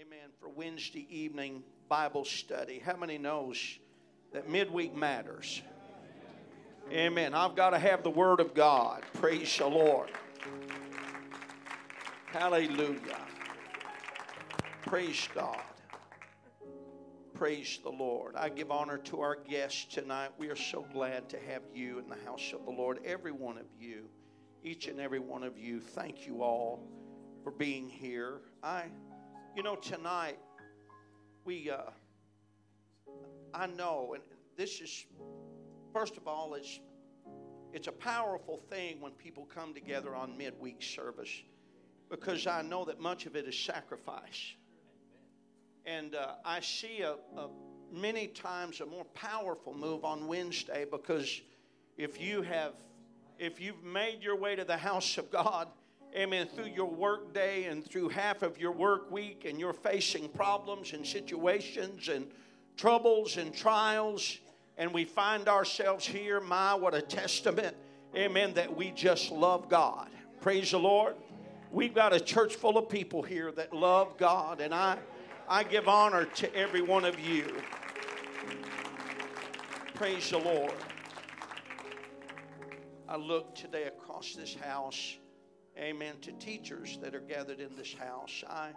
Amen. For Wednesday evening Bible study. How many knows that midweek matters? Amen. I've got to have the Word of God. Praise the Lord. Hallelujah. Praise God. Praise the Lord. I give honor to our guests tonight. We are so glad to have you in the house of the Lord. Every one of you, each and every one of you, thank you all for being here. I, you know, tonight we, uh, I know, and this is, first of all, it's it's a powerful thing when people come together on midweek service because I know that much of it is sacrifice. And uh, I see a, a, many times a more powerful move on Wednesday because if you have if you've made your way to the house of God, amen, through your work day and through half of your work week, and you're facing problems and situations and troubles and trials, and we find ourselves here, my, what a testament, amen, that we just love God. Praise the Lord. We've got a church full of people here that love God, and I, I give honor to every one of you. Praise the Lord. I look today across this house, amen, to teachers that are gathered in this house. I,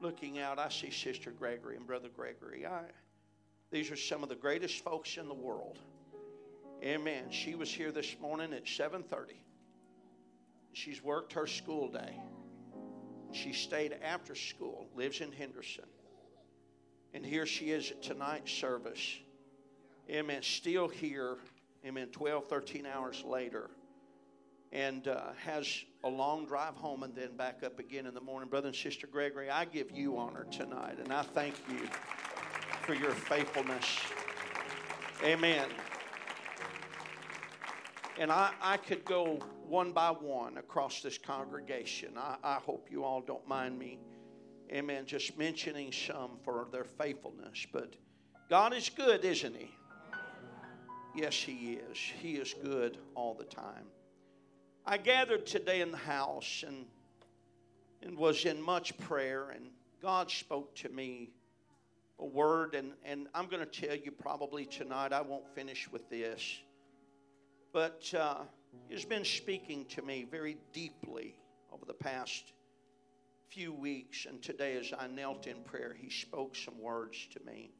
looking out, I see Sister Gregory and Brother Gregory. I, these are some of the greatest folks in the world. Amen. She was here this morning at 7:30. She's worked her school day. She stayed after school, lives in Henderson. And here she is at tonight's service. Amen. Still here amen, 12, 13 hours later, and uh, has a long drive home and then back up again in the morning. Brother and Sister Gregory, I give you honor tonight, and I thank you for your faithfulness. Amen. And I, I could go one by one across this congregation. I, I hope you all don't mind me, amen, just mentioning some for their faithfulness. But God is good, isn't He? Yes, He is. He is good all the time. I gathered today in the house and, and was in much prayer, and God spoke to me a word, and, and I'm going to tell you probably tonight, I won't finish with this, but uh, He's been speaking to me very deeply over the past few weeks, and today as I knelt in prayer, He spoke some words to me.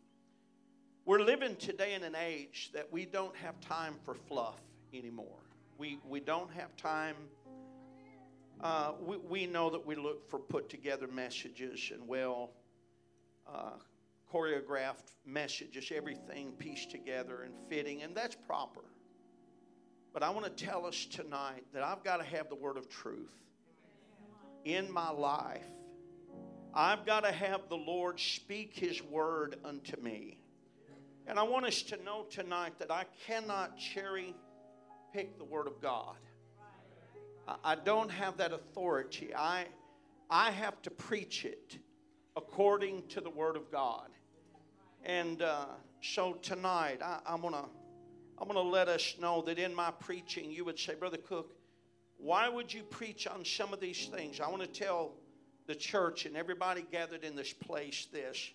We're living today in an age that we don't have time for fluff anymore. We, we don't have time. Uh, we, we know that we look for put together messages and well uh, choreographed messages, everything pieced together and fitting, and that's proper. But I want to tell us tonight that I've got to have the word of truth in my life. I've got to have the Lord speak his word unto me. And I want us to know tonight that I cannot cherry pick the Word of God. I don't have that authority. I, I have to preach it according to the Word of God. And uh, so tonight, I, I'm going to I'm to let us know that in my preaching, you would say, Brother Cook, why would you preach on some of these things? I want to tell the church and everybody gathered in this place this.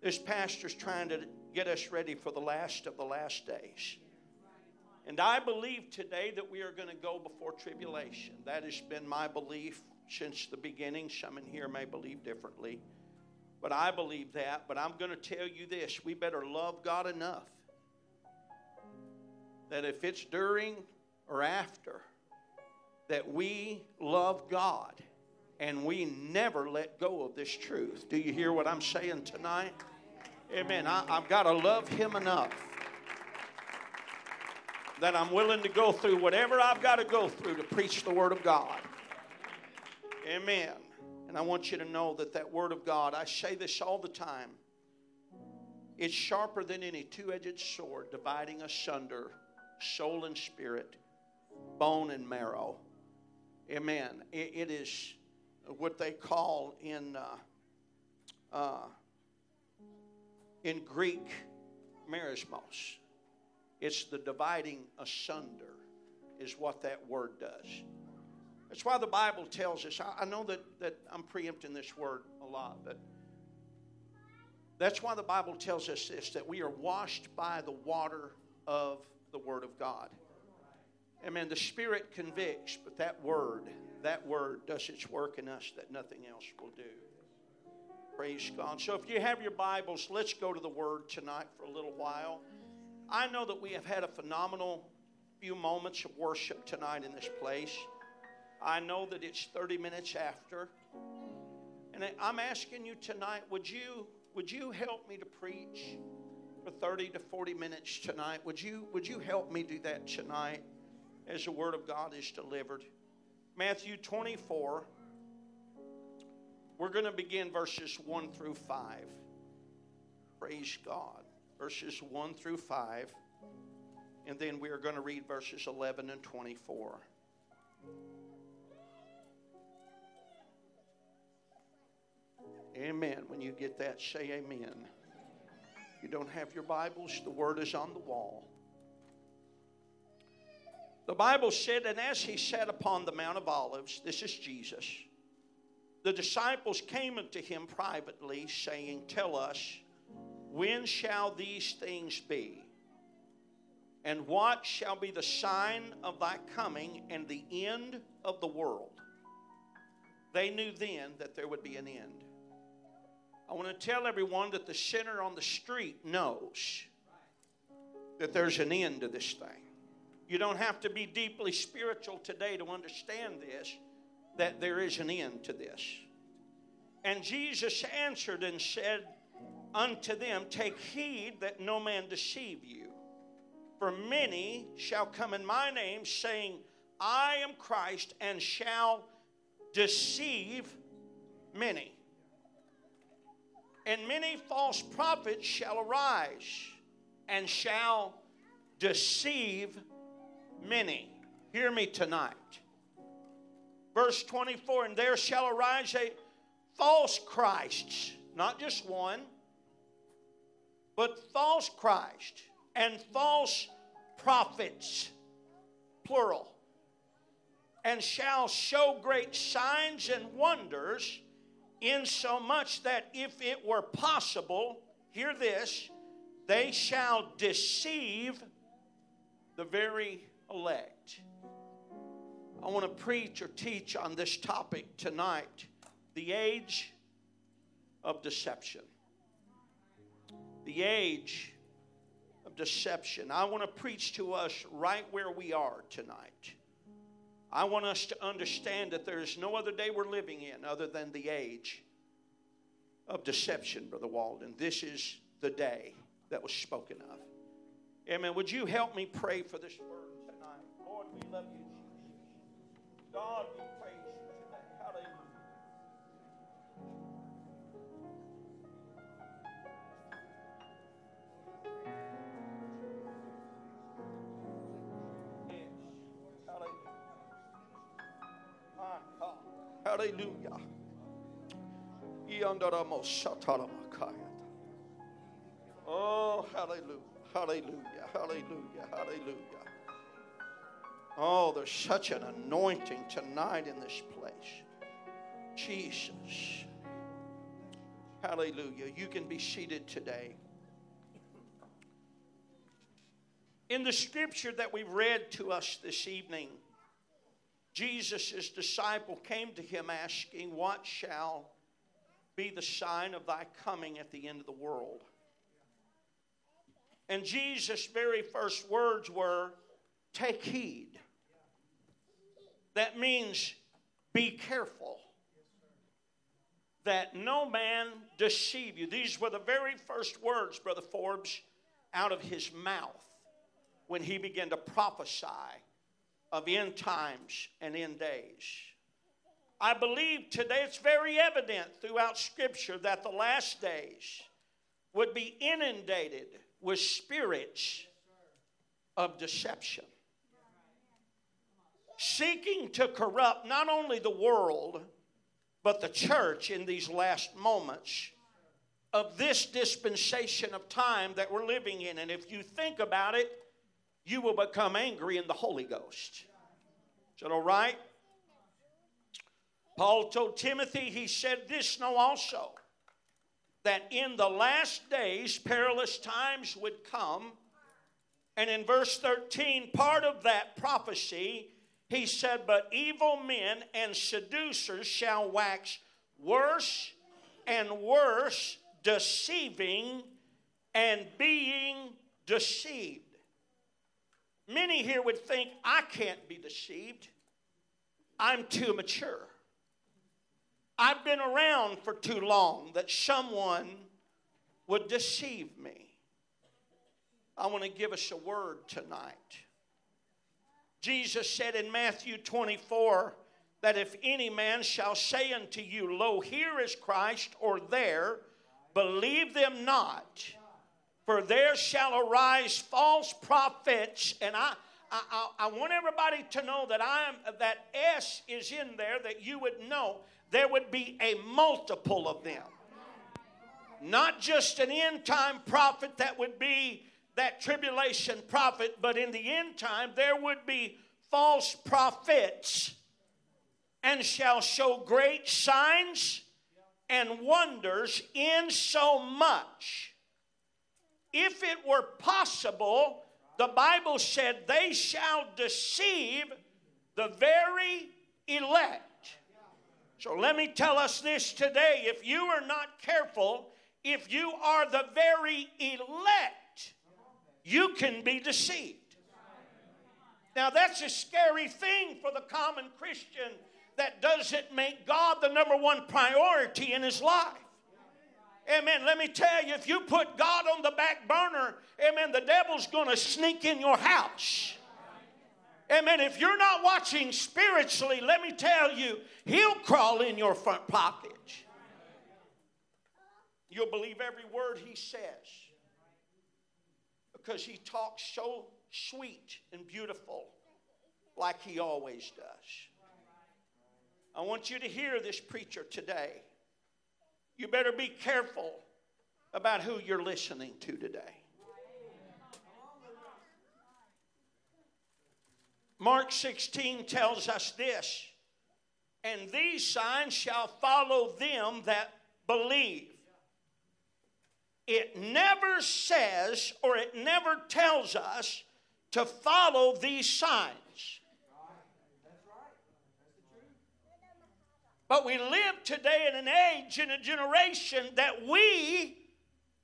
This pastor's trying to get us ready for the last of the last days. And I believe today that we are going to go before tribulation. That has been my belief since the beginning. Some in here may believe differently. But I believe that. But I'm going to tell you this we better love God enough that if it's during or after, that we love God and we never let go of this truth. Do you hear what I'm saying tonight? Amen. I, have got to love Him enough that I'm willing to go through whatever I've got to go through to preach the Word of God. Amen. And I want you to know that that Word of God, I say this all the time, it's sharper than any two edged sword, dividing asunder soul and spirit, bone and marrow. Amen. it, it is what they call in. Uh, uh, in Greek, merismos. It's the dividing asunder, is what that word does. That's why the Bible tells us. I, know that, that I'm preempting this word a lot, but That's why the Bible tells us this that we are washed by the water of the Word of God. Amen. The Spirit convicts, but that Word, that Word does its work in us that nothing else will do. Praise God. So if you have your Bibles, let's go to the Word tonight for a little while. I know that we have had a phenomenal few moments of worship tonight in this place. I know that it's 30 minutes after. And I'm asking you tonight, would you would you help me to preach for 30 to 40 minutes tonight? Would you would you help me do that tonight as the word of God is delivered? Matthew 24 we're going to begin verses 1 through 5. Praise God. Verses 1 through 5. And then we are going to read verses 11 and 24. Amen. When you get that, say amen. You don't have your Bibles, the word is on the wall. The Bible said, and as he sat upon the Mount of Olives, this is Jesus, the disciples came unto him privately, saying, Tell us, when shall these things be? And what shall be the sign of thy coming and the end of the world? They knew then that there would be an end. I want to tell everyone that the sinner on the street knows that there's an end to this thing. You don't have to be deeply spiritual today to understand this, that there is an end to this. And Jesus answered and said unto them, Take heed that no man deceive you. For many shall come in my name, saying, I am Christ, and shall deceive many. And many false prophets shall arise and shall deceive many. Hear me tonight. Verse 24 And there shall arise a false Christ, not just one, but false Christ and false prophets, plural, and shall show great signs and wonders insomuch that if it were possible, hear this, they shall deceive the very elect. I want to preach or teach on this topic tonight the age of deception. The age of deception. I want to preach to us right where we are tonight. I want us to understand that there is no other day we're living in other than the age of deception, Brother Walden. This is the day that was spoken of. Amen. Would you help me pray for this word tonight? Lord, we love you, Jesus. God, Hallelujah. Oh, hallelujah, hallelujah, hallelujah, hallelujah. Oh, there's such an anointing tonight in this place. Jesus. Hallelujah. You can be seated today. In the scripture that we read to us this evening, Jesus' disciple came to him asking, What shall be the sign of thy coming at the end of the world? And Jesus' very first words were, Take heed. That means be careful that no man deceive you. These were the very first words, Brother Forbes, out of his mouth when he began to prophesy of end times and end days. I believe today it's very evident throughout Scripture that the last days would be inundated with spirits of deception, seeking to corrupt not only the world, but the church in these last moments of this dispensation of time that we're living in. And if you think about it, you will become angry in the Holy Ghost. Is that all right? Paul told Timothy, he said, This know also, that in the last days perilous times would come. And in verse 13, part of that prophecy, he said, But evil men and seducers shall wax worse and worse, deceiving and being deceived. Many here would think, I can't be deceived. I'm too mature. I've been around for too long that someone would deceive me. I want to give us a word tonight. Jesus said in Matthew 24 that if any man shall say unto you, Lo, here is Christ, or there, believe them not. For there shall arise false prophets, and I, I, I, want everybody to know that I am that S is in there that you would know there would be a multiple of them. Not just an end time prophet that would be that tribulation prophet, but in the end time there would be false prophets and shall show great signs and wonders in so much. If it were possible, the Bible said they shall deceive the very elect. So let me tell us this today. If you are not careful, if you are the very elect, you can be deceived. Now, that's a scary thing for the common Christian that doesn't make God the number one priority in his life. Amen. Let me tell you, if you put God on the back burner, amen, the devil's going to sneak in your house. Amen. If you're not watching spiritually, let me tell you, he'll crawl in your front pocket. You'll believe every word he says because he talks so sweet and beautiful like he always does. I want you to hear this preacher today. You better be careful about who you're listening to today. Mark 16 tells us this and these signs shall follow them that believe. It never says or it never tells us to follow these signs. But we live today in an age, in a generation that we,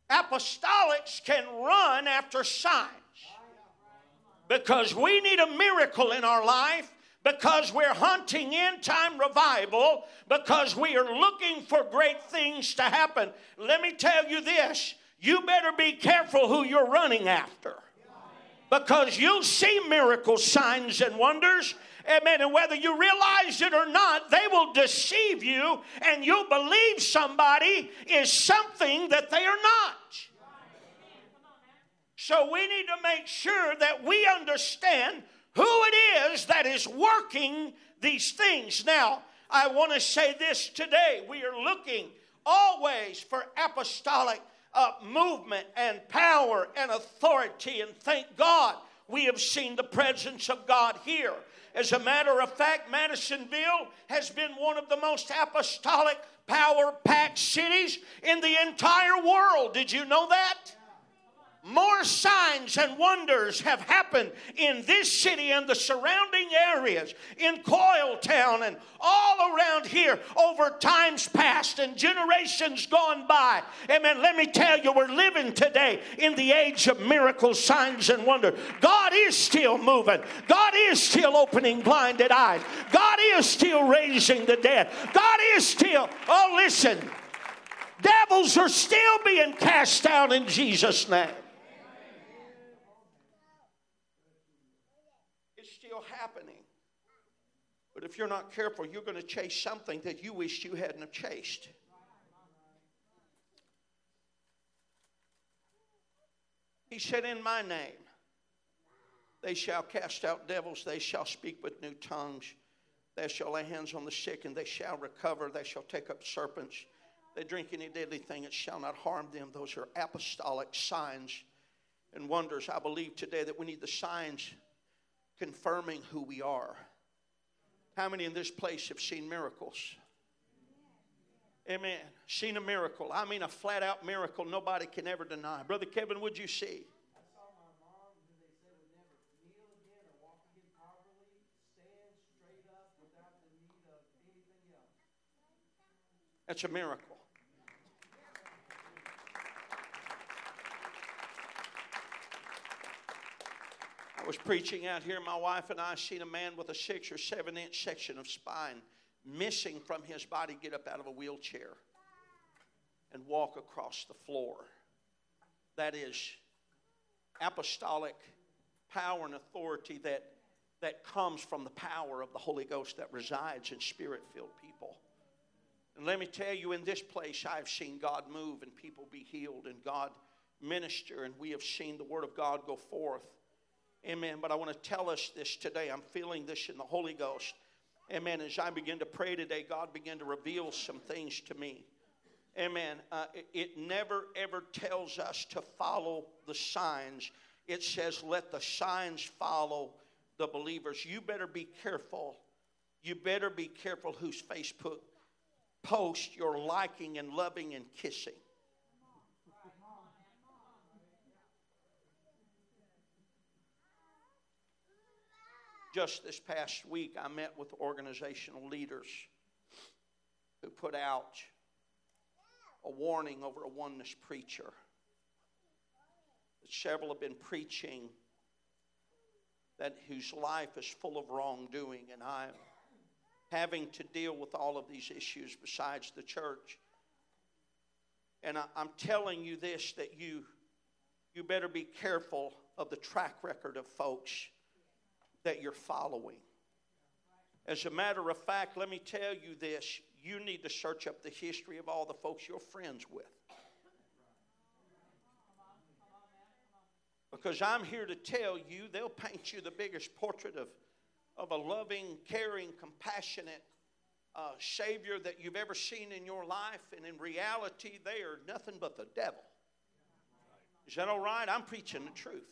apostolics, can run after signs because we need a miracle in our life because we're hunting end time revival, because we are looking for great things to happen. Let me tell you this you better be careful who you're running after. Because you'll see miracles, signs, and wonders. Amen. And whether you realize it or not, they will deceive you, and you'll believe somebody is something that they are not. So we need to make sure that we understand who it is that is working these things. Now, I want to say this today. We are looking always for apostolic uh, movement and power and authority, and thank God we have seen the presence of God here. As a matter of fact, Madisonville has been one of the most apostolic, power packed cities in the entire world. Did you know that? More signs and wonders have happened in this city and the surrounding areas, in Coiltown and all around here over times past and generations gone by. Amen. Let me tell you, we're living today in the age of miracles, signs, and wonders. God is still moving, God is still opening blinded eyes, God is still raising the dead, God is still, oh, listen. Devils are still being cast out in Jesus' name. But if you're not careful, you're going to chase something that you wish you hadn't have chased. He said, In my name, they shall cast out devils, they shall speak with new tongues, they shall lay hands on the sick, and they shall recover, they shall take up serpents. They drink any deadly thing, it shall not harm them. Those are apostolic signs and wonders. I believe today that we need the signs confirming who we are. How many in this place have seen miracles? Amen. Seen a miracle. I mean, a flat out miracle nobody can ever deny. Brother Kevin, would you see? That's a miracle. Was preaching out here. My wife and I seen a man with a six or seven inch section of spine missing from his body get up out of a wheelchair and walk across the floor. That is apostolic power and authority that, that comes from the power of the Holy Ghost that resides in spirit filled people. And let me tell you, in this place, I've seen God move and people be healed and God minister, and we have seen the Word of God go forth. Amen. But I want to tell us this today. I'm feeling this in the Holy Ghost. Amen. As I begin to pray today, God began to reveal some things to me. Amen. Uh, it, it never ever tells us to follow the signs. It says, let the signs follow the believers. You better be careful. You better be careful whose Facebook post you're liking and loving and kissing. Just this past week, I met with organizational leaders who put out a warning over a oneness preacher. Several have been preaching that whose life is full of wrongdoing, and I'm having to deal with all of these issues besides the church. And I, am telling you this that you you better be careful of the track record of folks that you're following. As a matter of fact, let me tell you this you need to search up the history of all the folks you're friends with. Because I'm here to tell you, they'll paint you the biggest portrait of, of a loving, caring, compassionate uh, Savior that you've ever seen in your life, and in reality, they are nothing but the devil. Is that all right? I'm preaching the truth.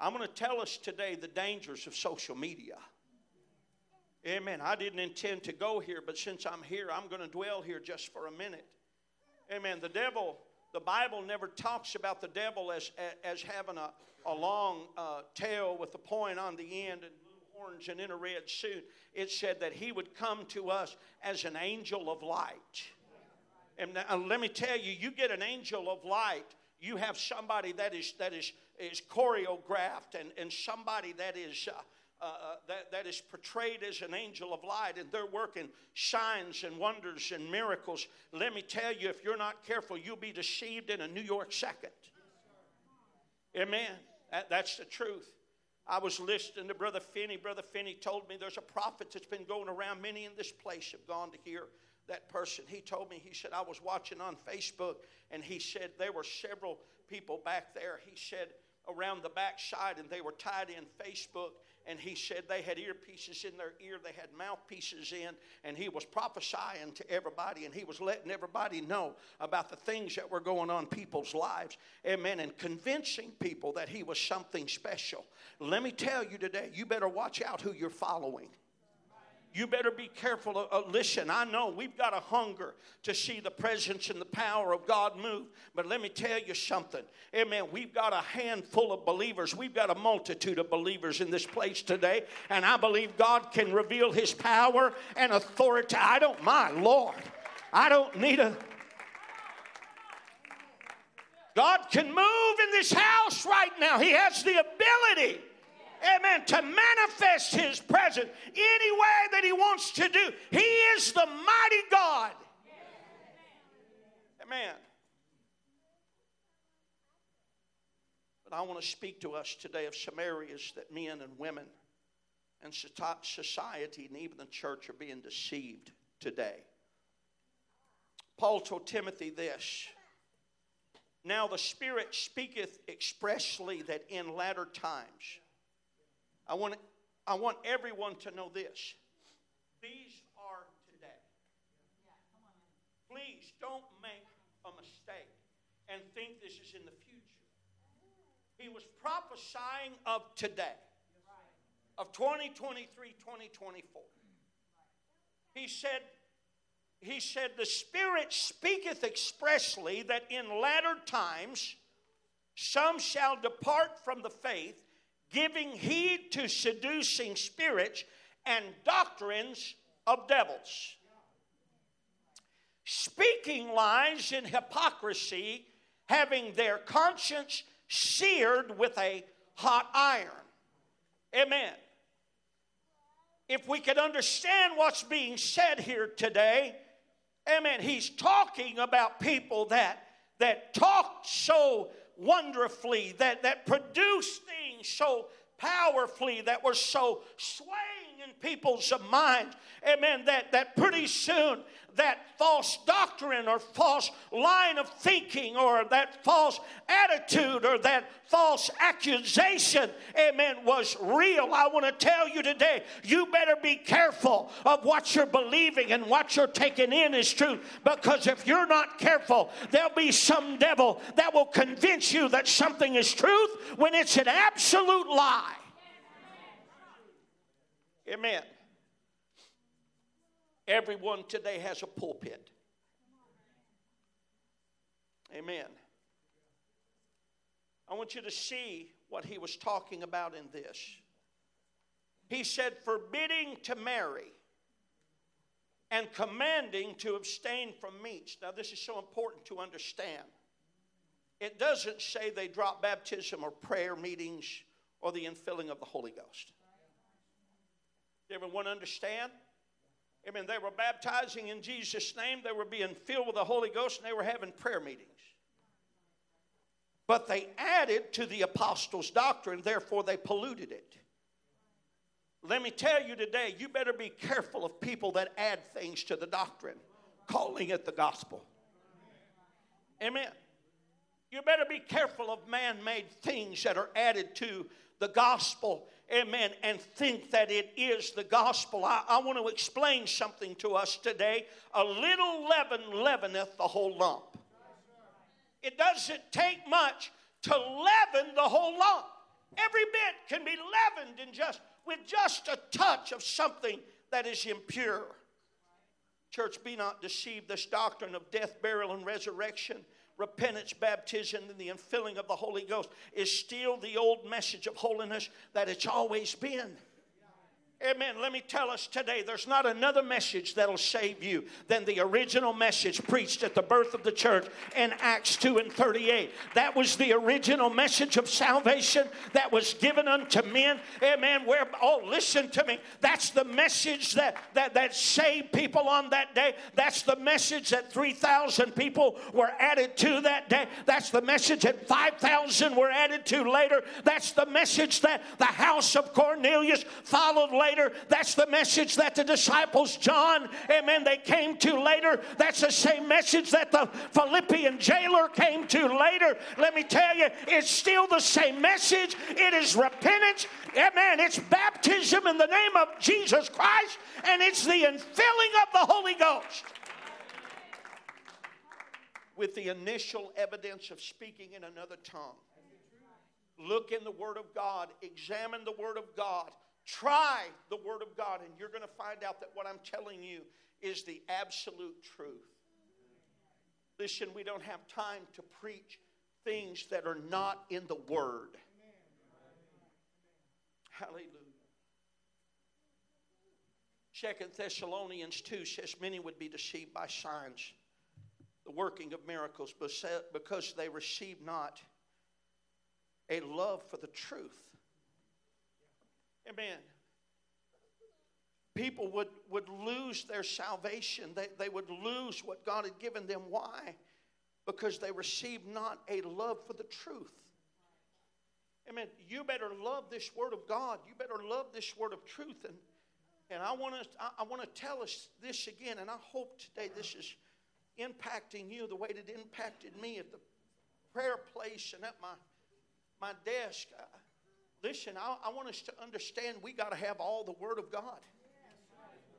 I'm going to tell us today the dangers of social media. Amen. I didn't intend to go here, but since I'm here, I'm going to dwell here just for a minute. Amen. The devil, the Bible never talks about the devil as, as having a, a long uh, tail with a point on the end and blue horns and in a red suit. It said that he would come to us as an angel of light. And now, let me tell you, you get an angel of light, you have somebody that is, that is is choreographed and, and somebody that is. Uh, uh, uh, that, that is portrayed as an angel of light, and they're working signs and wonders and miracles. Let me tell you, if you're not careful, you'll be deceived in a New York second. Amen. That, that's the truth. I was listening to Brother Finney. Brother Finney told me there's a prophet that's been going around. Many in this place have gone to hear that person. He told me, he said, I was watching on Facebook, and he said there were several people back there. He said, around the back side and they were tied in Facebook. And he said they had earpieces in their ear, they had mouthpieces in, and he was prophesying to everybody and he was letting everybody know about the things that were going on people's lives. Amen. And convincing people that he was something special. Let me tell you today, you better watch out who you're following you better be careful. Uh, listen, I know we've got a hunger to see the presence and the power of God move, but let me tell you something. Amen. We've got a handful of believers, we've got a multitude of believers in this place today, and I believe God can reveal His power and authority. I don't my Lord. I don't need a. God can move in this house right now. He has the ability amen, to manifest his presence any way that he wants to do. He is the mighty God. Amen. But I want to speak to us today of some areas that men and women and society and even the church are being deceived today. Paul told Timothy this Now the Spirit speaketh expressly that in latter times, I want, I want everyone to know this. These are today. Please don't make a mistake and think this is in the future. He was prophesying of today, of 2023, 2024. He said, he said, The Spirit speaketh expressly that in latter times some shall depart from the faith, giving heed to seducing spirits and doctrines of devils. Speaking lies in hypocrisy, having their conscience seared with a hot iron. Amen. If we could understand what's being said here today, amen, he's talking about people that that talk so wonderfully, that, that produce so powerfully, that were so in people's minds. Amen. That, that pretty soon that false doctrine or false line of thinking or that false attitude or that false accusation, amen, was real. I want to tell you today, you better be careful of what you're believing and what you're taking in is truth because if you're not careful, there'll be some devil that will convince you that something is truth when it's an absolute lie. Amen. Everyone today has a pulpit. Amen. I want you to see what he was talking about in this. He said, forbidding to marry and commanding to abstain from meats. Now, this is so important to understand. It doesn't say they drop baptism or prayer meetings or the infilling of the Holy Ghost. Everyone understand? Amen. They were baptizing in Jesus' name, they were being filled with the Holy Ghost, and they were having prayer meetings. But they added to the apostles' doctrine, therefore they polluted it. Let me tell you today, you better be careful of people that add things to the doctrine, calling it the gospel. Amen. You better be careful of man made things that are added to the gospel amen, and think that it is the gospel. I, I want to explain something to us today. A little leaven leaveneth the whole lump. It doesn't take much to leaven the whole lump. Every bit can be leavened in just with just a touch of something that is impure. Church, be not deceived. This doctrine of death, burial, and resurrection repentance, baptism, and the infilling of the Holy Ghost is still the old message of holiness that it's always been. Amen. Let me tell us today there's not another message that'll save you than the original message preached at the birth of the church in Acts 2 and 38. That was the original message of salvation that was given unto men. Amen. Where, oh, listen to me. That's the message that, that, that saved people on that day. That's the message that 3,000 people were added to that day. That's the message that 5,000 were added to later. That's the message that the house of Cornelius followed later later. That's the message that the disciples, John, amen, they came to later. That's the same message that the Philippian jailer came to later. Let me tell you, it's still the same message. It is repentance. Amen. It's baptism in the name of Jesus Christ, and it's the infilling of the Holy Ghost with the initial evidence of speaking in another tongue. Look in the Word of God, examine the Word of God, Try the Word of God, and you're going to find out that what I'm telling you is the absolute truth. Listen, we don't have time to preach things that are not in the Word. Hallelujah. Second Thessalonians 2 says, Many would be deceived by signs, the working of miracles, because they receive not a love for the truth. Amen. People would, would lose their salvation. They, they would lose what God had given them. Why? Because they received not a love for the truth. Amen. You better love this word of God. You better love this word of truth. And, and I want to I, I want to tell us this again, and I hope today this is impacting you the way it impacted me at the prayer place and at my my desk. Listen, I, I want us to understand we got to have all the Word of God.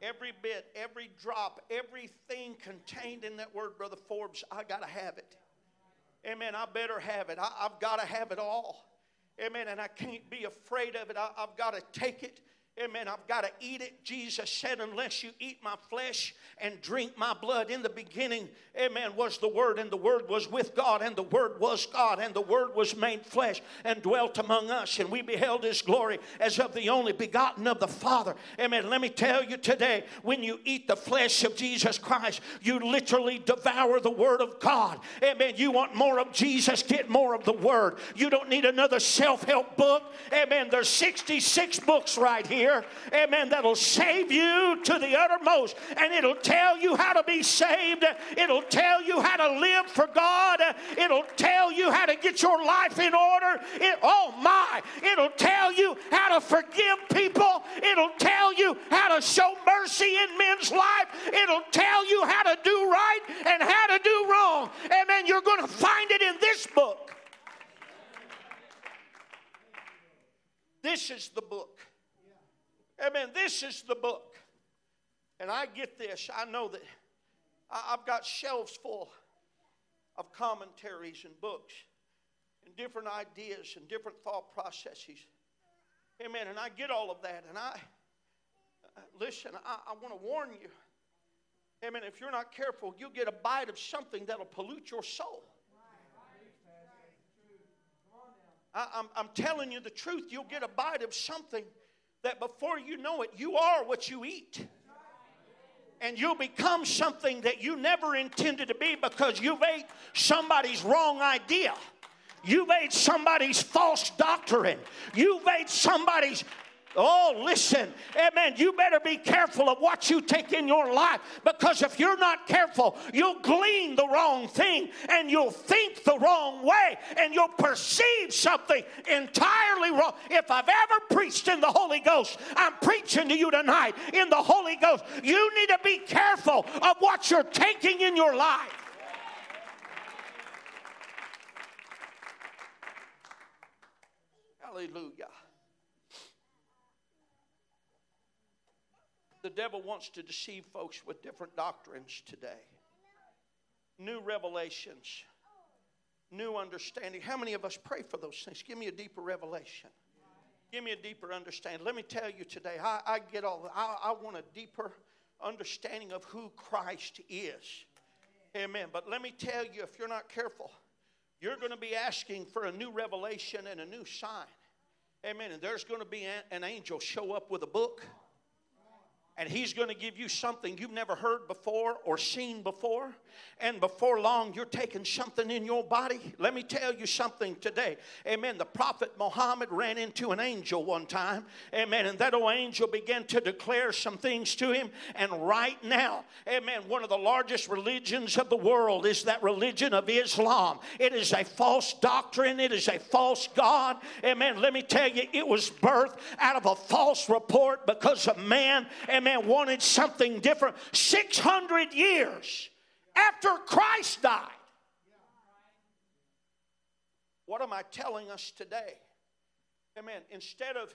Every bit, every drop, everything contained in that Word, Brother Forbes, I got to have it. Amen. I better have it. I, have got to have it all. Amen. And I can't be afraid of it. I, have got to take it. Amen. I've got to eat it. Jesus said, Unless you eat my flesh and drink my blood. In the beginning, amen, was the Word, and the Word was with God, and the Word was God, and the Word was made flesh and dwelt among us, and we beheld His glory as of the only begotten of the Father. Amen. Let me tell you today, when you eat the flesh of Jesus Christ, you literally devour the Word of God. Amen. You want more of Jesus, get more of the Word. You don't need another self help book. Amen. There's 66 books right here here, amen, that'll save you to the uttermost. And it'll tell you how to be saved. It'll tell you how to live for God. It'll tell you how to get your life in order. It, oh my, it'll tell you how to forgive people. It'll tell you how to show mercy in men's life. It'll tell you how to do right and how to do wrong. Amen. You're going to find it in this book. This is the book. Amen. This is the book. And I get this. I know that I've got shelves full of commentaries and books and different ideas and different thought processes. Amen. And I get all of that. And I, listen, I, I want to warn you. Amen. If you're not careful, you'll get a bite of something that'll pollute your soul. I, I'm, I'm telling you the truth. You'll get a bite of something that before you know it, you are what you eat. And you'll become something that you never intended to be because you've ate somebody's wrong idea. You've ate somebody's false doctrine. You've ate somebody's Oh, listen, amen. You better be careful of what you take in your life because if you're not careful, you'll glean the wrong thing and you'll think the wrong way and you'll perceive something entirely wrong. If I've ever preached in the Holy Ghost, I'm preaching to you tonight in the Holy Ghost. You need to be careful of what you're taking in your life. Hallelujah. The devil wants to deceive folks with different doctrines today. New revelations, new understanding. How many of us pray for those things? Give me a deeper revelation. Give me a deeper understanding. Let me tell you today, I, I get all, I, I want a deeper understanding of who Christ is. Amen. But let me tell you, if you're not careful, you're going to be asking for a new revelation and a new sign. Amen. And there's going to be an angel show up with a book and He's going to give you something you've never heard before or seen before. And before long, you're taking something in your body. Let me tell you something today. Amen. The prophet Muhammad ran into an angel one time. Amen. And that old angel began to declare some things to him. And right now, amen, one of the largest religions of the world is that religion of Islam. It is a false doctrine, it is a false God. Amen. Let me tell you, it was birthed out of a false report because a man, amen wanted something different 600 years after Christ died. What am I telling us today? Amen. Instead of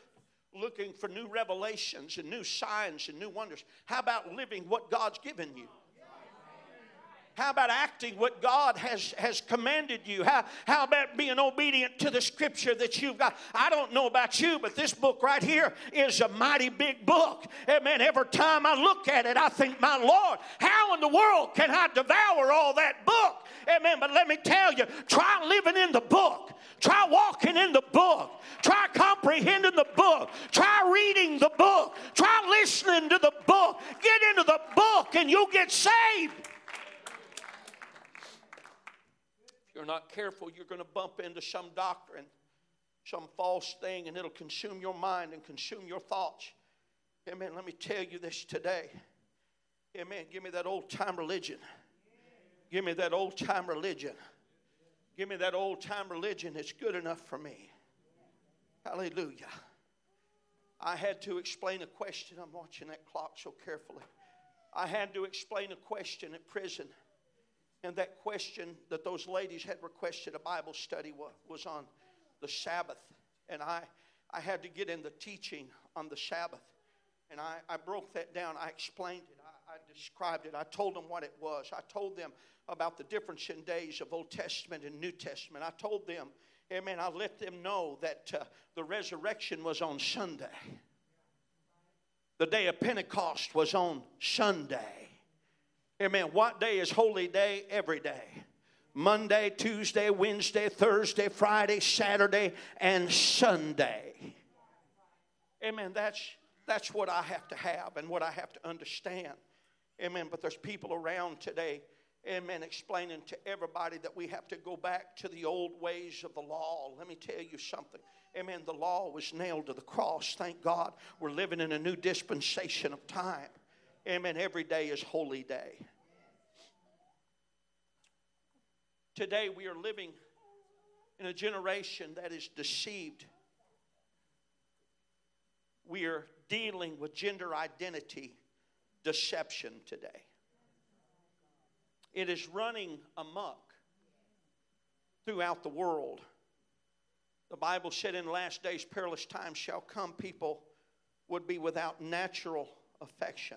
looking for new revelations and new signs and new wonders, how about living what God's given you? How about acting what God has, has commanded you? How, how about being obedient to the scripture that you've got? I don't know about you, but this book right here is a mighty big book. Amen. Every time I look at it, I think, my Lord, how in the world can I devour all that book? Amen. But let me tell you, try living in the book. Try walking in the book. Try comprehending the book. Try reading the book. Try listening to the book. Get into the book and you'll get saved. You're not careful, you're going to bump into some doctrine, some false thing, and it'll consume your mind and consume your thoughts. Amen. Let me tell you this today. Amen. Give me that old time religion. Give me that old time religion. Give me that old time religion that's good enough for me. Hallelujah. I had to explain a question. I'm watching that clock so carefully. I had to explain a question at prison and that question that those ladies had requested a Bible study was on the Sabbath. And I, I had to get in the teaching on the Sabbath. And I, I broke that down. I explained it. I, I described it. I told them what it was. I told them about the difference in days of Old Testament and New Testament. I told them, amen, I let them know that uh, the resurrection was on Sunday. The day of Pentecost was on Sunday. Amen. What day is holy day? Every day. Monday, Tuesday, Wednesday, Thursday, Friday, Saturday, and Sunday. Amen. That's, that's what I have to have and what I have to understand. Amen. But there's people around today, amen, explaining to everybody that we have to go back to the old ways of the law. Let me tell you something. Amen. The law was nailed to the cross. Thank God we're living in a new dispensation of time. Amen. Every day is holy day. Today we are living in a generation that is deceived. We are dealing with gender identity deception today. It is running amok throughout the world. The Bible said in last days, perilous times shall come, people would be without natural affection.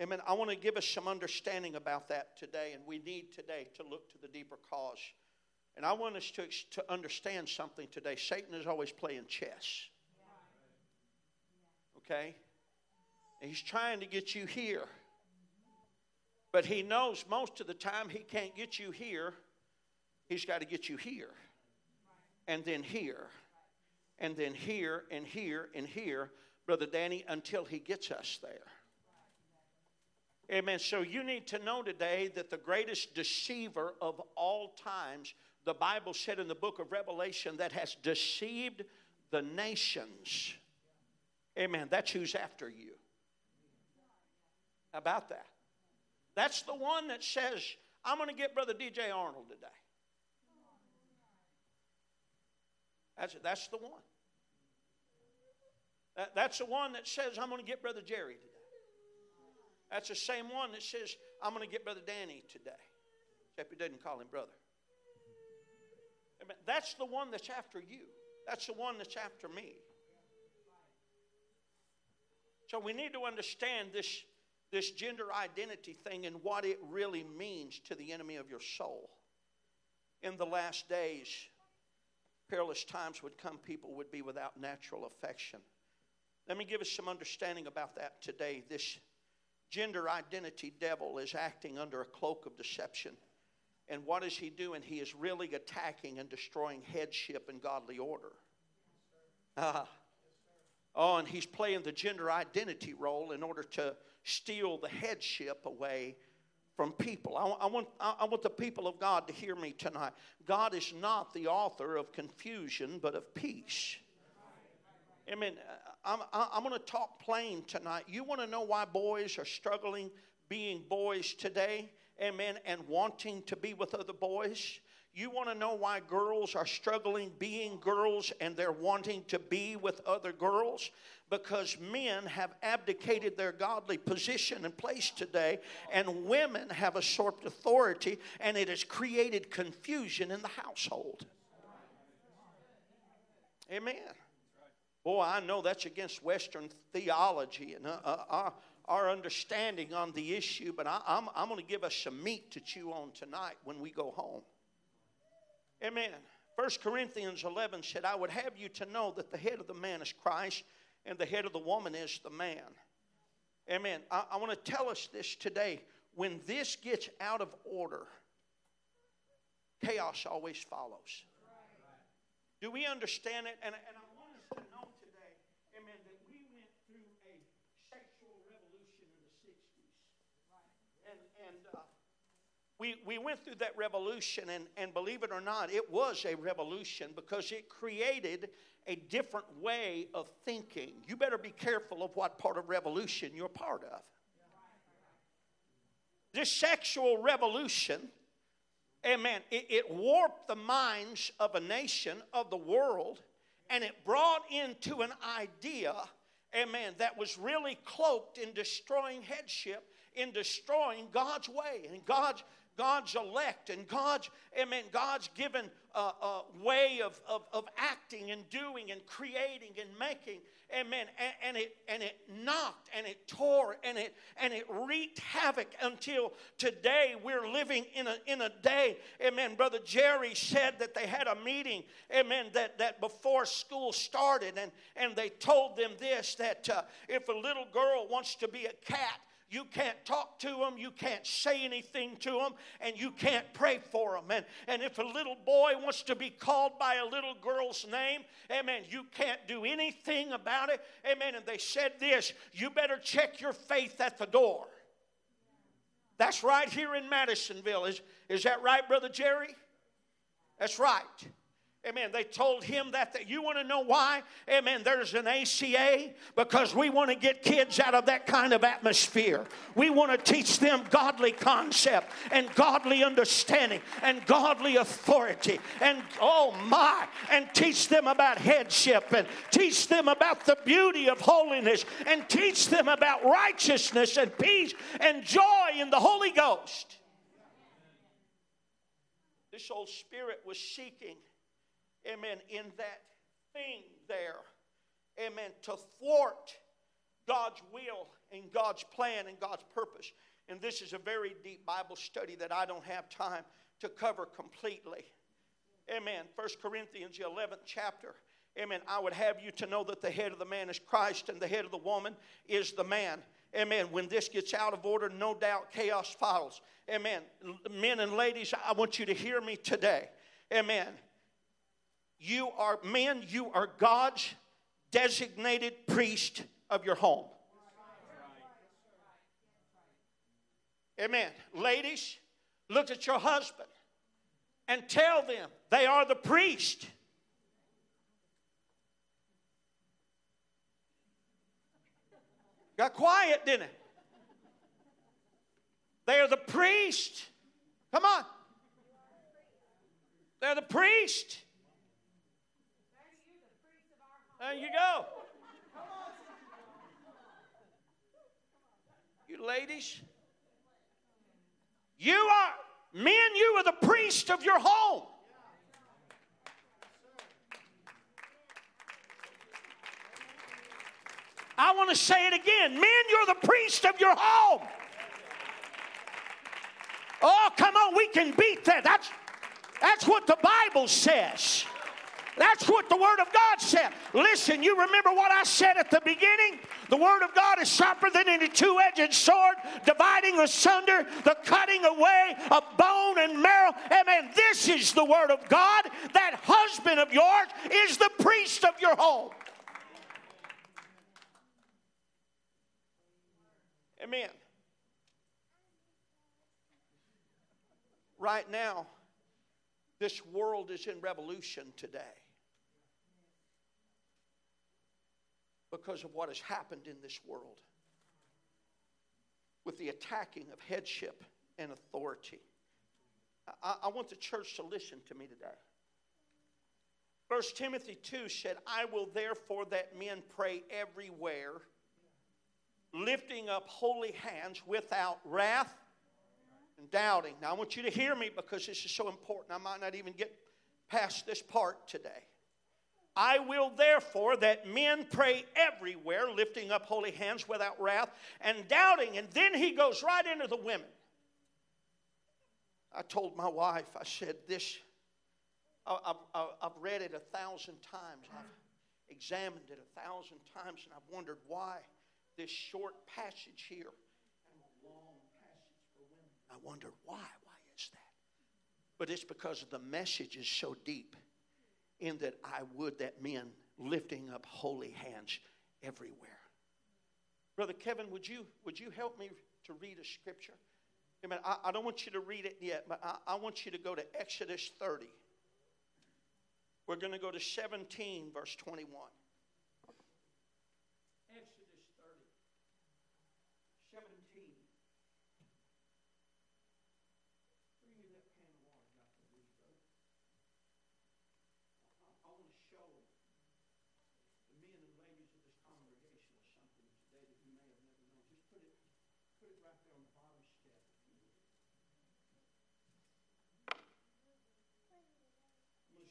Amen. I want to give us some understanding about that today, and we need today to look to the deeper cause. And I want us to, to understand something today. Satan is always playing chess. Okay? And he's trying to get you here. But he knows most of the time he can't get you here. He's got to get you here. And then here. And then here and here and here, Brother Danny, until he gets us there. Amen. So you need to know today that the greatest deceiver of all times, the Bible said in the book of Revelation, that has deceived the nations. Amen. That's who's after you. How about that? That's the one that says, I'm going to get Brother DJ Arnold today. That's, that's the one. That, that's the one that says, I'm going to get Brother Jerry today. That's the same one that says, I'm going to get Brother Danny today. Except he doesn't call him brother. That's the one that's after you. That's the one that's after me. So we need to understand this, this gender identity thing and what it really means to the enemy of your soul. In the last days, perilous times would come, people would be without natural affection. Let me give us some understanding about that today. This gender identity devil is acting under a cloak of deception. And what is he doing? He is really attacking and destroying headship and godly order. Uh, oh, and he's playing the gender identity role in order to steal the headship away from people. I, I, want, I want the people of God to hear me tonight. God is not the author of confusion, but of peace. Amen. I'm, I'm going to talk plain tonight. You want to know why boys are struggling being boys today? Amen. And wanting to be with other boys? You want to know why girls are struggling being girls and they're wanting to be with other girls? Because men have abdicated their godly position and place today, and women have usurped authority, and it has created confusion in the household. Amen. Boy, I know that's against Western theology and uh, uh, our, our, understanding on the issue, but I, I'm, I'm going to give us some meat to chew on tonight when we go home. Amen. 1 Corinthians 11 said, I would have you to know that the head of the man is Christ and the head of the woman is the man. Amen. I, I want to tell us this today. When this gets out of order, chaos always follows. Do we understand it? And, and we, we went through that revolution, and, and believe it or not, it was a revolution because it created a different way of thinking. You better be careful of what part of revolution you're part of. This sexual revolution, amen, it, it warped the minds of a nation, of the world, and it brought into an idea, amen, that was really cloaked in destroying headship in destroying God's way and God's God's elect and God's, amen, God's given a way of, of, of acting and doing and creating and making amen and, and, it and it knocked and it tore and it and it wreaked havoc until today we're living in a in a day amen. Brother jerry said that they had a meeting amen that that before school started and and they told them this that uh, if a little girl wants to be a cat you can't talk to them, you can't say anything to them, and you can't pray for them. And, and if a little boy wants to be called by a little girl's name, amen, you can't do anything about it. Amen. And they said this you better check your faith at the door. That's right here in Madisonville. Is, is that right, Brother Jerry? That's right. Amen. They told him that, that you want to know why? Amen. There's an ACA because we want to get kids out of that kind of atmosphere. We want to teach them godly concept and godly understanding and godly authority and oh my, and teach them about headship and teach them about the beauty of holiness and teach them about righteousness and peace and joy in the Holy Ghost. This old spirit was seeking amen, in that thing there, amen, to thwart God's will and God's plan and God's purpose. And this is a very deep Bible study that I don't have time to cover completely. Amen. First Corinthians, the 11th chapter. Amen. I would have you to know that the head of the man is Christ and the head of the woman is the man. Amen. When this gets out of order, no doubt chaos follows. Amen. Men and ladies, I want you to hear me today. Amen. You are, men, you are God's designated priest of your home. Amen. Ladies, look at your husband and tell them they are the priest. Got quiet, didn't it? They are the priest. Come on. They're the priest. There you go. You ladies, you are, men, you are the priest of your home. I want to say it again. Men, you're the priest of your home. Oh, come on, we can beat that. That's, that's what the Bible says. That's what the Word of God said. Listen, you remember what I said at the beginning? The Word of God is sharper than any two edged sword, dividing asunder, the cutting away of bone and marrow. Amen. This is the Word of God. That husband of yours is the priest of your home. Amen. Right now, this world is in revolution today because of what has happened in this world with the attacking of headship and authority. I, I want the church to listen to me today. First Timothy 2 said, I will therefore that men pray everywhere, lifting up holy hands without wrath and doubting. Now, I want you to hear me because this is so important. I might not even get past this part today. I will therefore that men pray everywhere, lifting up holy hands without wrath and doubting. And then he goes right into the women. I told my wife, I said, This, I've, I've read it a thousand times. I've examined it a thousand times, and I've wondered why this short passage here I wondered why. Why is that? But it's because the message is so deep in that I would that men lifting up holy hands everywhere. Brother Kevin, would you would you help me to read a scripture? Amen. I, I don't want you to read it yet, but I, I want you to go to Exodus 30. We're going to go to 17, verse 21.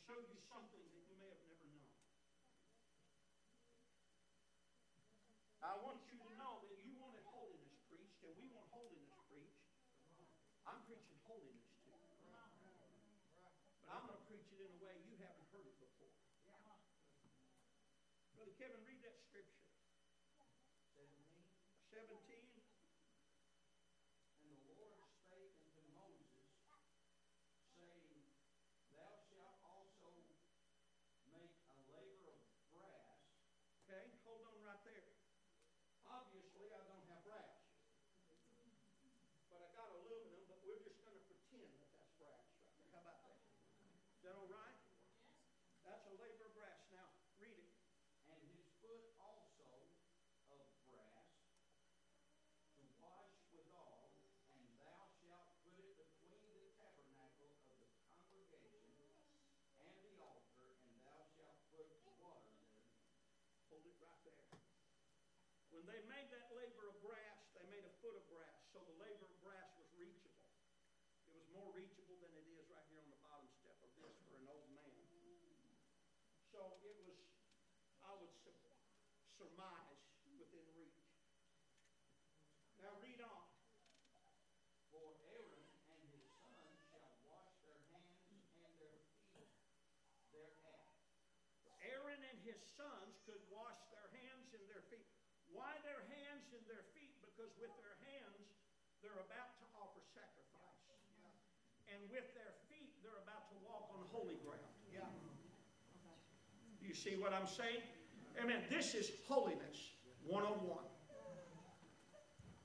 Show you something that you may have never known. I want you to know that you wanted holiness preached, and we want holiness preached. I'm preaching holiness too. But I'm going to preach it in a way you haven't heard it before. Brother Kevin, read that scripture. 17. 17. Obviously, I don't have brass. But I got aluminum, but we're just going to pretend that that's brass right there. How about that? Is that all right? That's a laver of brass. Now, read it. And his foot also of brass to wash withal, and thou shalt put it between the tabernacle of the congregation and the altar, and thou shalt put water there. Hold it right there. When they made that laver of brass, they made a foot of brass, so the laver of brass was reachable. It was more reachable than it is right here on the bottom step of this for an old man. So it was, I would surmise, within reach. Now read on. For Aaron and his sons shall wash their hands and their feet thereat. Aaron and his sons could wash their hands and their feet. Why their their feet? Because with their hands, they're about to offer sacrifice. And with their feet, they're about to walk on holy ground. Yeah. You see what I'm saying? Amen. This is holiness 101.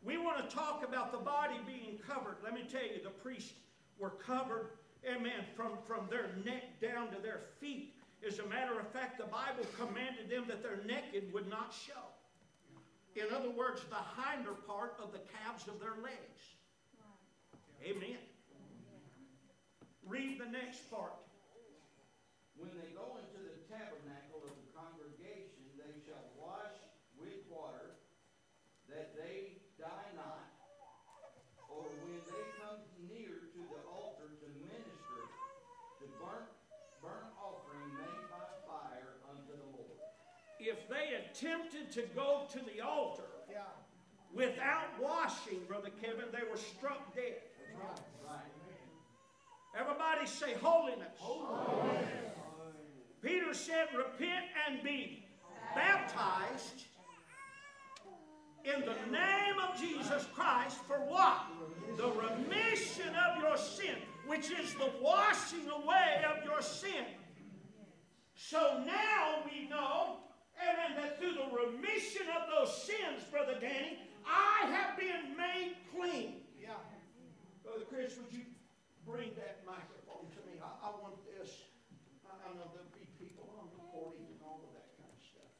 We want to talk about the body being covered. Let me tell you, the priests were covered, amen, from, from their neck down to their feet. As a matter of fact, the Bible commanded them that their naked would not show. In other words, the hinder part of the calves of their legs. Amen. Read the next part. When they go into the tabernacle of the congregation, they shall wash with water, that they die not. Or when they come near to the altar to minister the burnt, burnt offering made by fire unto the Lord. If they attempted to go to the altar without washing, Brother Kevin, they were struck dead. Everybody say holiness. holiness. Peter said, Repent and be baptized in the name of Jesus Christ for what? The remission of your sin, which is the washing away of your sin. So now we know Amen. That through the remission of those sins, Brother Danny, I have been made clean. Yeah. Brother Chris, would you bring that microphone to me? I, I want this. I, I know there'll be people on recording and all of that kind of stuff.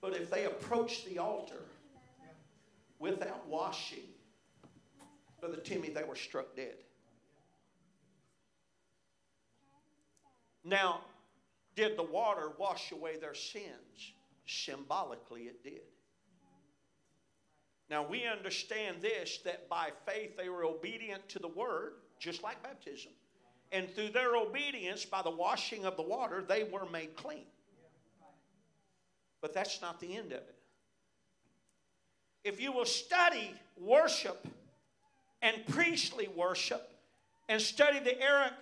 But if they approach the altar without washing, Brother Timmy, they were struck dead. Now, did the water wash away their sins? Symbolically, it did. Now we understand this that by faith they were obedient to the word, just like baptism. And through their obedience, by the washing of the water, they were made clean. But that's not the end of it. If you will study worship and priestly worship and study the Aaron,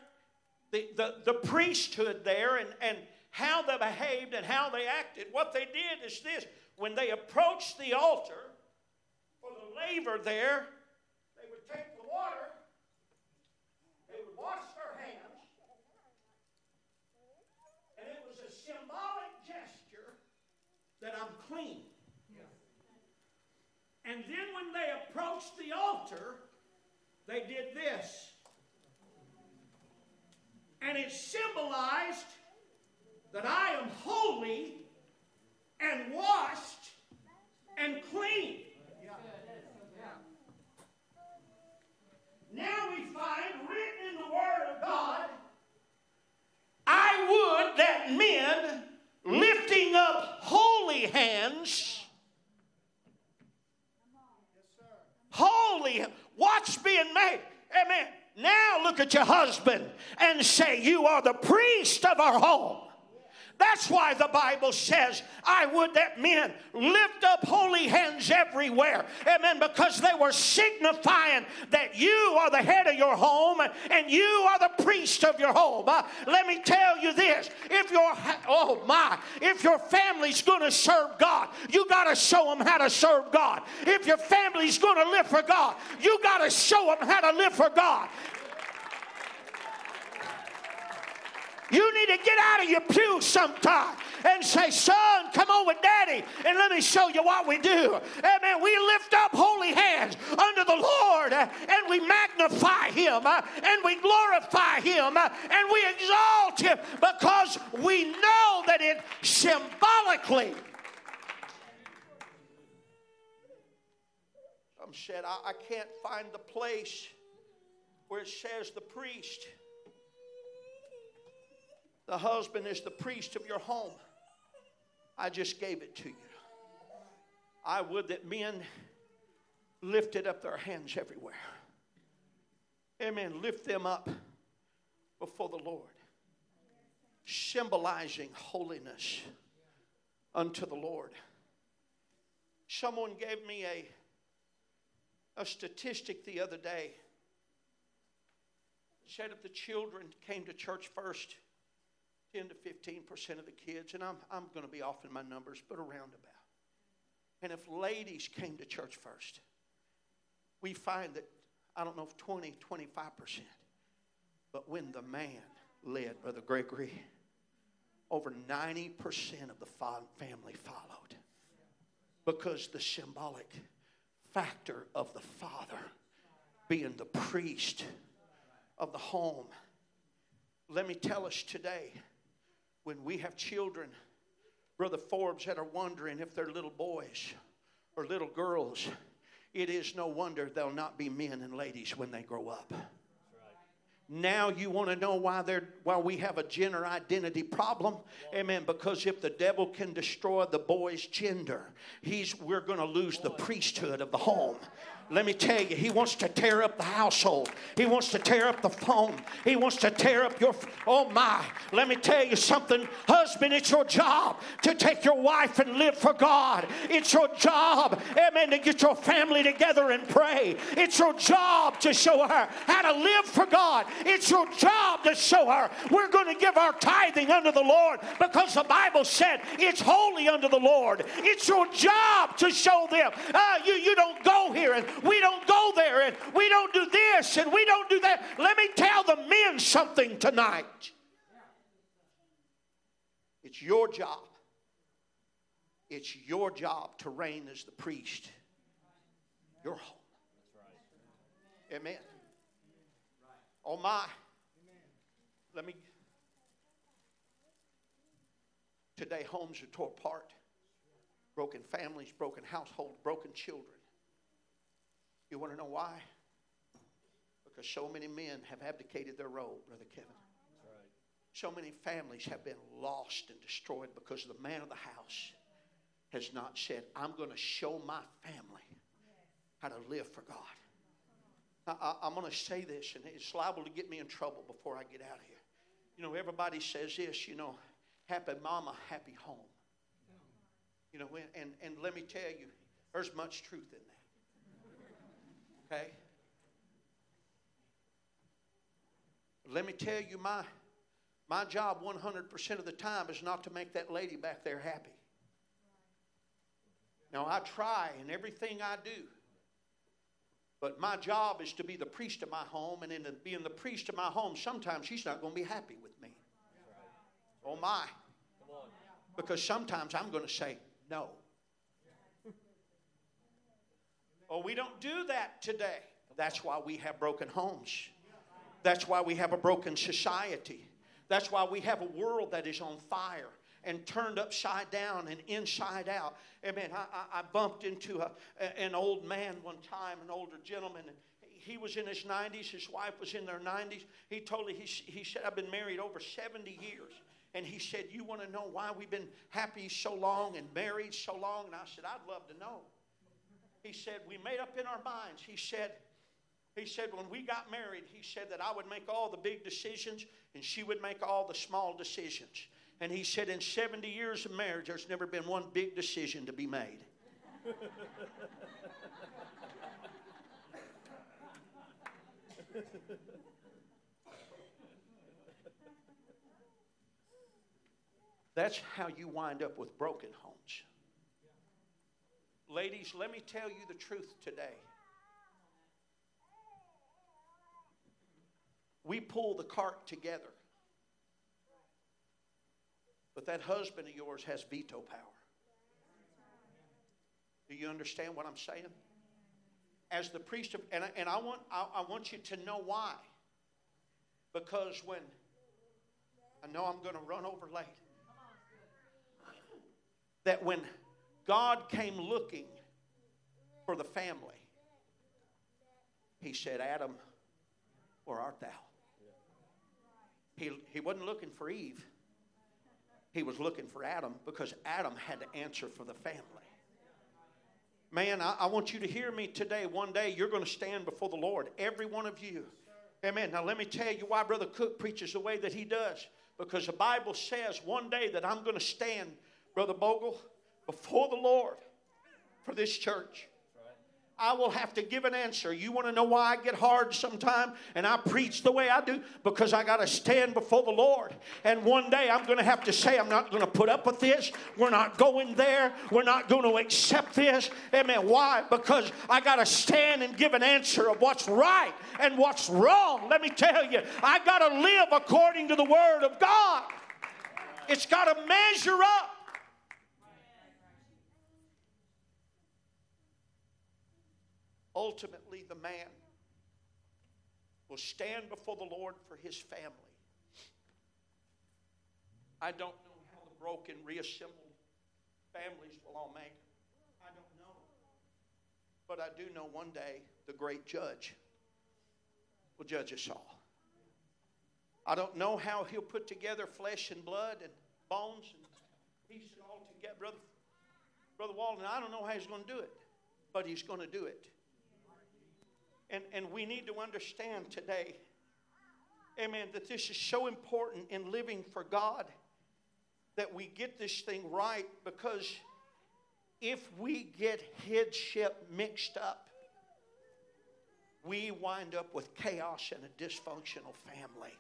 the, the, the priesthood there and, and how they behaved and how they acted. What they did is this when they approached the altar for the laver there, they would take the water, they would wash their hands, and it was a symbolic gesture that I'm clean. And then when they approached the altar, they did this and it symbolized that I am holy and washed and clean. Now we find written in the Word of God, I would that men lifting up holy hands, holy, what's being made? Amen. Now look at your husband and say, You are the priest of our home. That's why the Bible says, I would that men lift up holy hands everywhere. Amen. Because they were signifying that you are the head of your home and you are the priest of your home. Uh, let me tell you this if your, oh my, if your family's going to serve God, you got to show them how to serve God. If your family's going to live for God, you got to show them how to live for God. You need to get out of your pew sometime and say, Son, come on with daddy and let me show you what we do. Amen. We lift up holy hands under the Lord uh, and we magnify him uh, and we glorify him uh, and we exalt him because we know that it symbolically. Some said, I, I can't find the place where it says the priest the husband is the priest of your home. I just gave it to you. I would that men lifted up their hands everywhere. Amen. Lift them up before the Lord, symbolizing holiness unto the Lord. Someone gave me a, a statistic the other day. Said if the children came to church first, 10 to 15 percent of the kids, and I'm, I'm going to be off in my numbers, but around about. And if ladies came to church first, we find that, I don't know if 20, 25 percent. But when the man led Brother Gregory, over 90 percent of the family followed. Because the symbolic factor of the father being the priest of the home. Let me tell us today when we have children, Brother Forbes, that are wondering if they're little boys or little girls, it is no wonder they'll not be men and ladies when they grow up. Now you want to know why they're why we have a gender identity problem? Amen. Because if the devil can destroy the boy's gender, he's we're going to lose the priesthood of the home. Let me tell you, he wants to tear up the household. He wants to tear up the phone. He wants to tear up your. Oh my! Let me tell you something, husband. It's your job to take your wife and live for God. It's your job, amen, to get your family together and pray. It's your job to show her how to live for God. It's your job to show her we're going to give our tithing unto the Lord because the Bible said it's holy unto the Lord. It's your job to show them. Uh, you you don't go here and we don't go there and we don't do this and we don't do that. Let me tell the men something tonight. It's your job. It's your job to reign as the priest. Your home. Amen. Oh my. Let me. Today, homes are torn apart. Broken families, broken households, broken children. You want to know why? Because so many men have abdicated their role, Brother Kevin. Right. So many families have been lost and destroyed because the man of the house has not said, I'm going to show my family how to live for God. I, am going to say this, and it's liable to get me in trouble before I get out of here. You know, everybody says this, you know, happy mama, happy home. You know, and, and let me tell you, there's much truth in that. Okay? Let me tell you, my, my job 100% of the time is not to make that lady back there happy. Now, I try in everything I do. But my job is to be the priest of my home, and in the, being the priest of my home, sometimes she's not going to be happy with me. Oh, my. Because sometimes I'm going to say no. Oh, we don't do that today. That's why we have broken homes. That's why we have a broken society. That's why we have a world that is on fire and turned upside down and inside out. Amen. I, I bumped into a, an old man one time, an older gentleman, and he was in his 90s. His wife was in their 90s. He told me, he, he said, I've been married over 70 years. And he said, You want to know why we've been happy so long and married so long? And I said, I'd love to know. He said, We made up in our minds. He said, He said, when we got married, he said that I would make all the big decisions and she would make all the small decisions. And he said, in 70 years of marriage, there's never been one big decision to be made. That's how you wind up with broken homes. Ladies, let me tell you the truth today. We pull the cart together. But that husband of yours has veto power. Do you understand what I'm saying? As the priest of, and I, and I want I, I want you to know why. Because when I know I'm going to run over late that when God came looking for the family, he said, Adam, where art thou? He, he wasn't looking for Eve. He was looking for Adam because Adam had to answer for the family. Man, I, I want you to hear me today. One day you're going to stand before the Lord, every one of you. Amen. Now, let me tell you why Brother Cook preaches the way that he does. Because the Bible says one day that I'm going to stand Brother Bogle, before the Lord for this church. I will have to give an answer. You want to know why I get hard sometime and I preach the way I do? Because I got to stand before the Lord. And one day I'm going to have to say, I'm not going to put up with this. We're not going there. We're not going to accept this. Amen. Why? Because I got to stand and give an answer of what's right and what's wrong. Let me tell you, I got to live according to the Word of God. It's got to measure up. Ultimately the man will stand before the Lord for his family. I don't know how the broken, reassembled families will all make. I don't know. But I do know one day the great judge will judge us all. I don't know how he'll put together flesh and blood and bones and piece it all together. Brother, Brother Walden, I don't know how he's going to do it, but he's going to do it. And, and we need to understand today, amen, that this is so important in living for God that we get this thing right because if we get headship mixed up, we wind up with chaos and a dysfunctional family.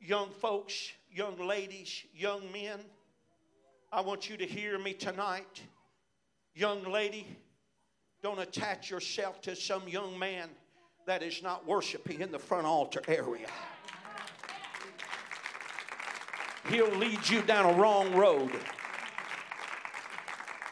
Young folks, young ladies, young men, I want you to hear me tonight. Young lady, don't attach yourself to some young man that is not worshiping in the front altar area. He'll lead you down a wrong road.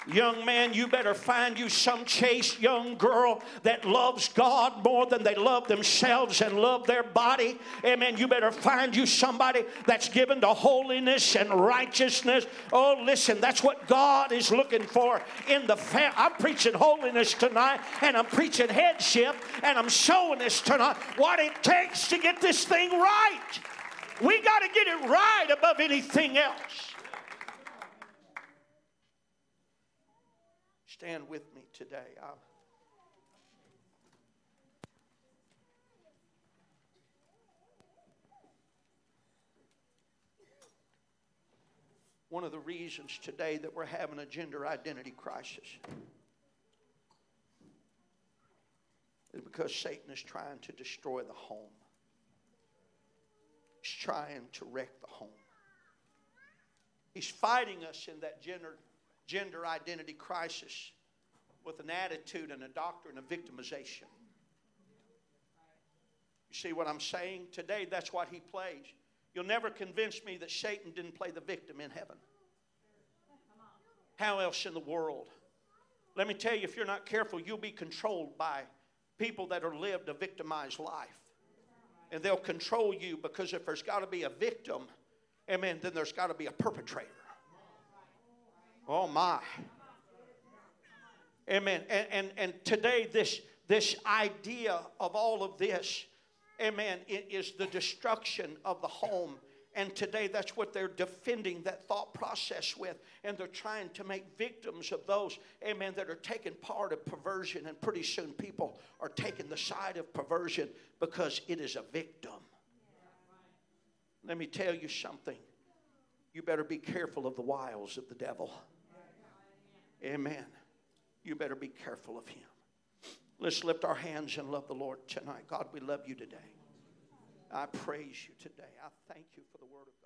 Young man, you better find you some chaste young girl that loves God more than they love themselves and love their body. Amen. You better find you somebody that's given to holiness and righteousness. Oh, listen, that's what God is looking for in the family. I'm preaching holiness tonight and I'm preaching headship and I'm showing this tonight what it takes to get this thing right. We got to get it right above anything else. Stand with me today. I, one of the reasons today that we're having a gender identity crisis is because Satan is trying to destroy the home. He's trying to wreck the home. He's fighting us in that gender gender identity crisis with an attitude and a doctrine of victimization. You see what I'm saying? Today, that's what he plays. You'll never convince me that Satan didn't play the victim in heaven. How else in the world? Let me tell you, if you're not careful, you'll be controlled by people that are lived a victimized life. And they'll control you because if there's got to be a victim, amen, then there's got to be a perpetrator. Oh my. Amen. And, and, and today, this, this idea of all of this, amen, it is the destruction of the home And today, that's what they're defending that thought process with. And they're trying to make victims of those, amen, that are taking part of perversion. And pretty soon, people are taking the side of perversion because it is a victim. Let me tell you something. You better be careful of the wiles of the devil. Amen. You better be careful of him. Let's lift our hands and love the Lord tonight. God, we love you today. I praise you today. I thank you for the word of God.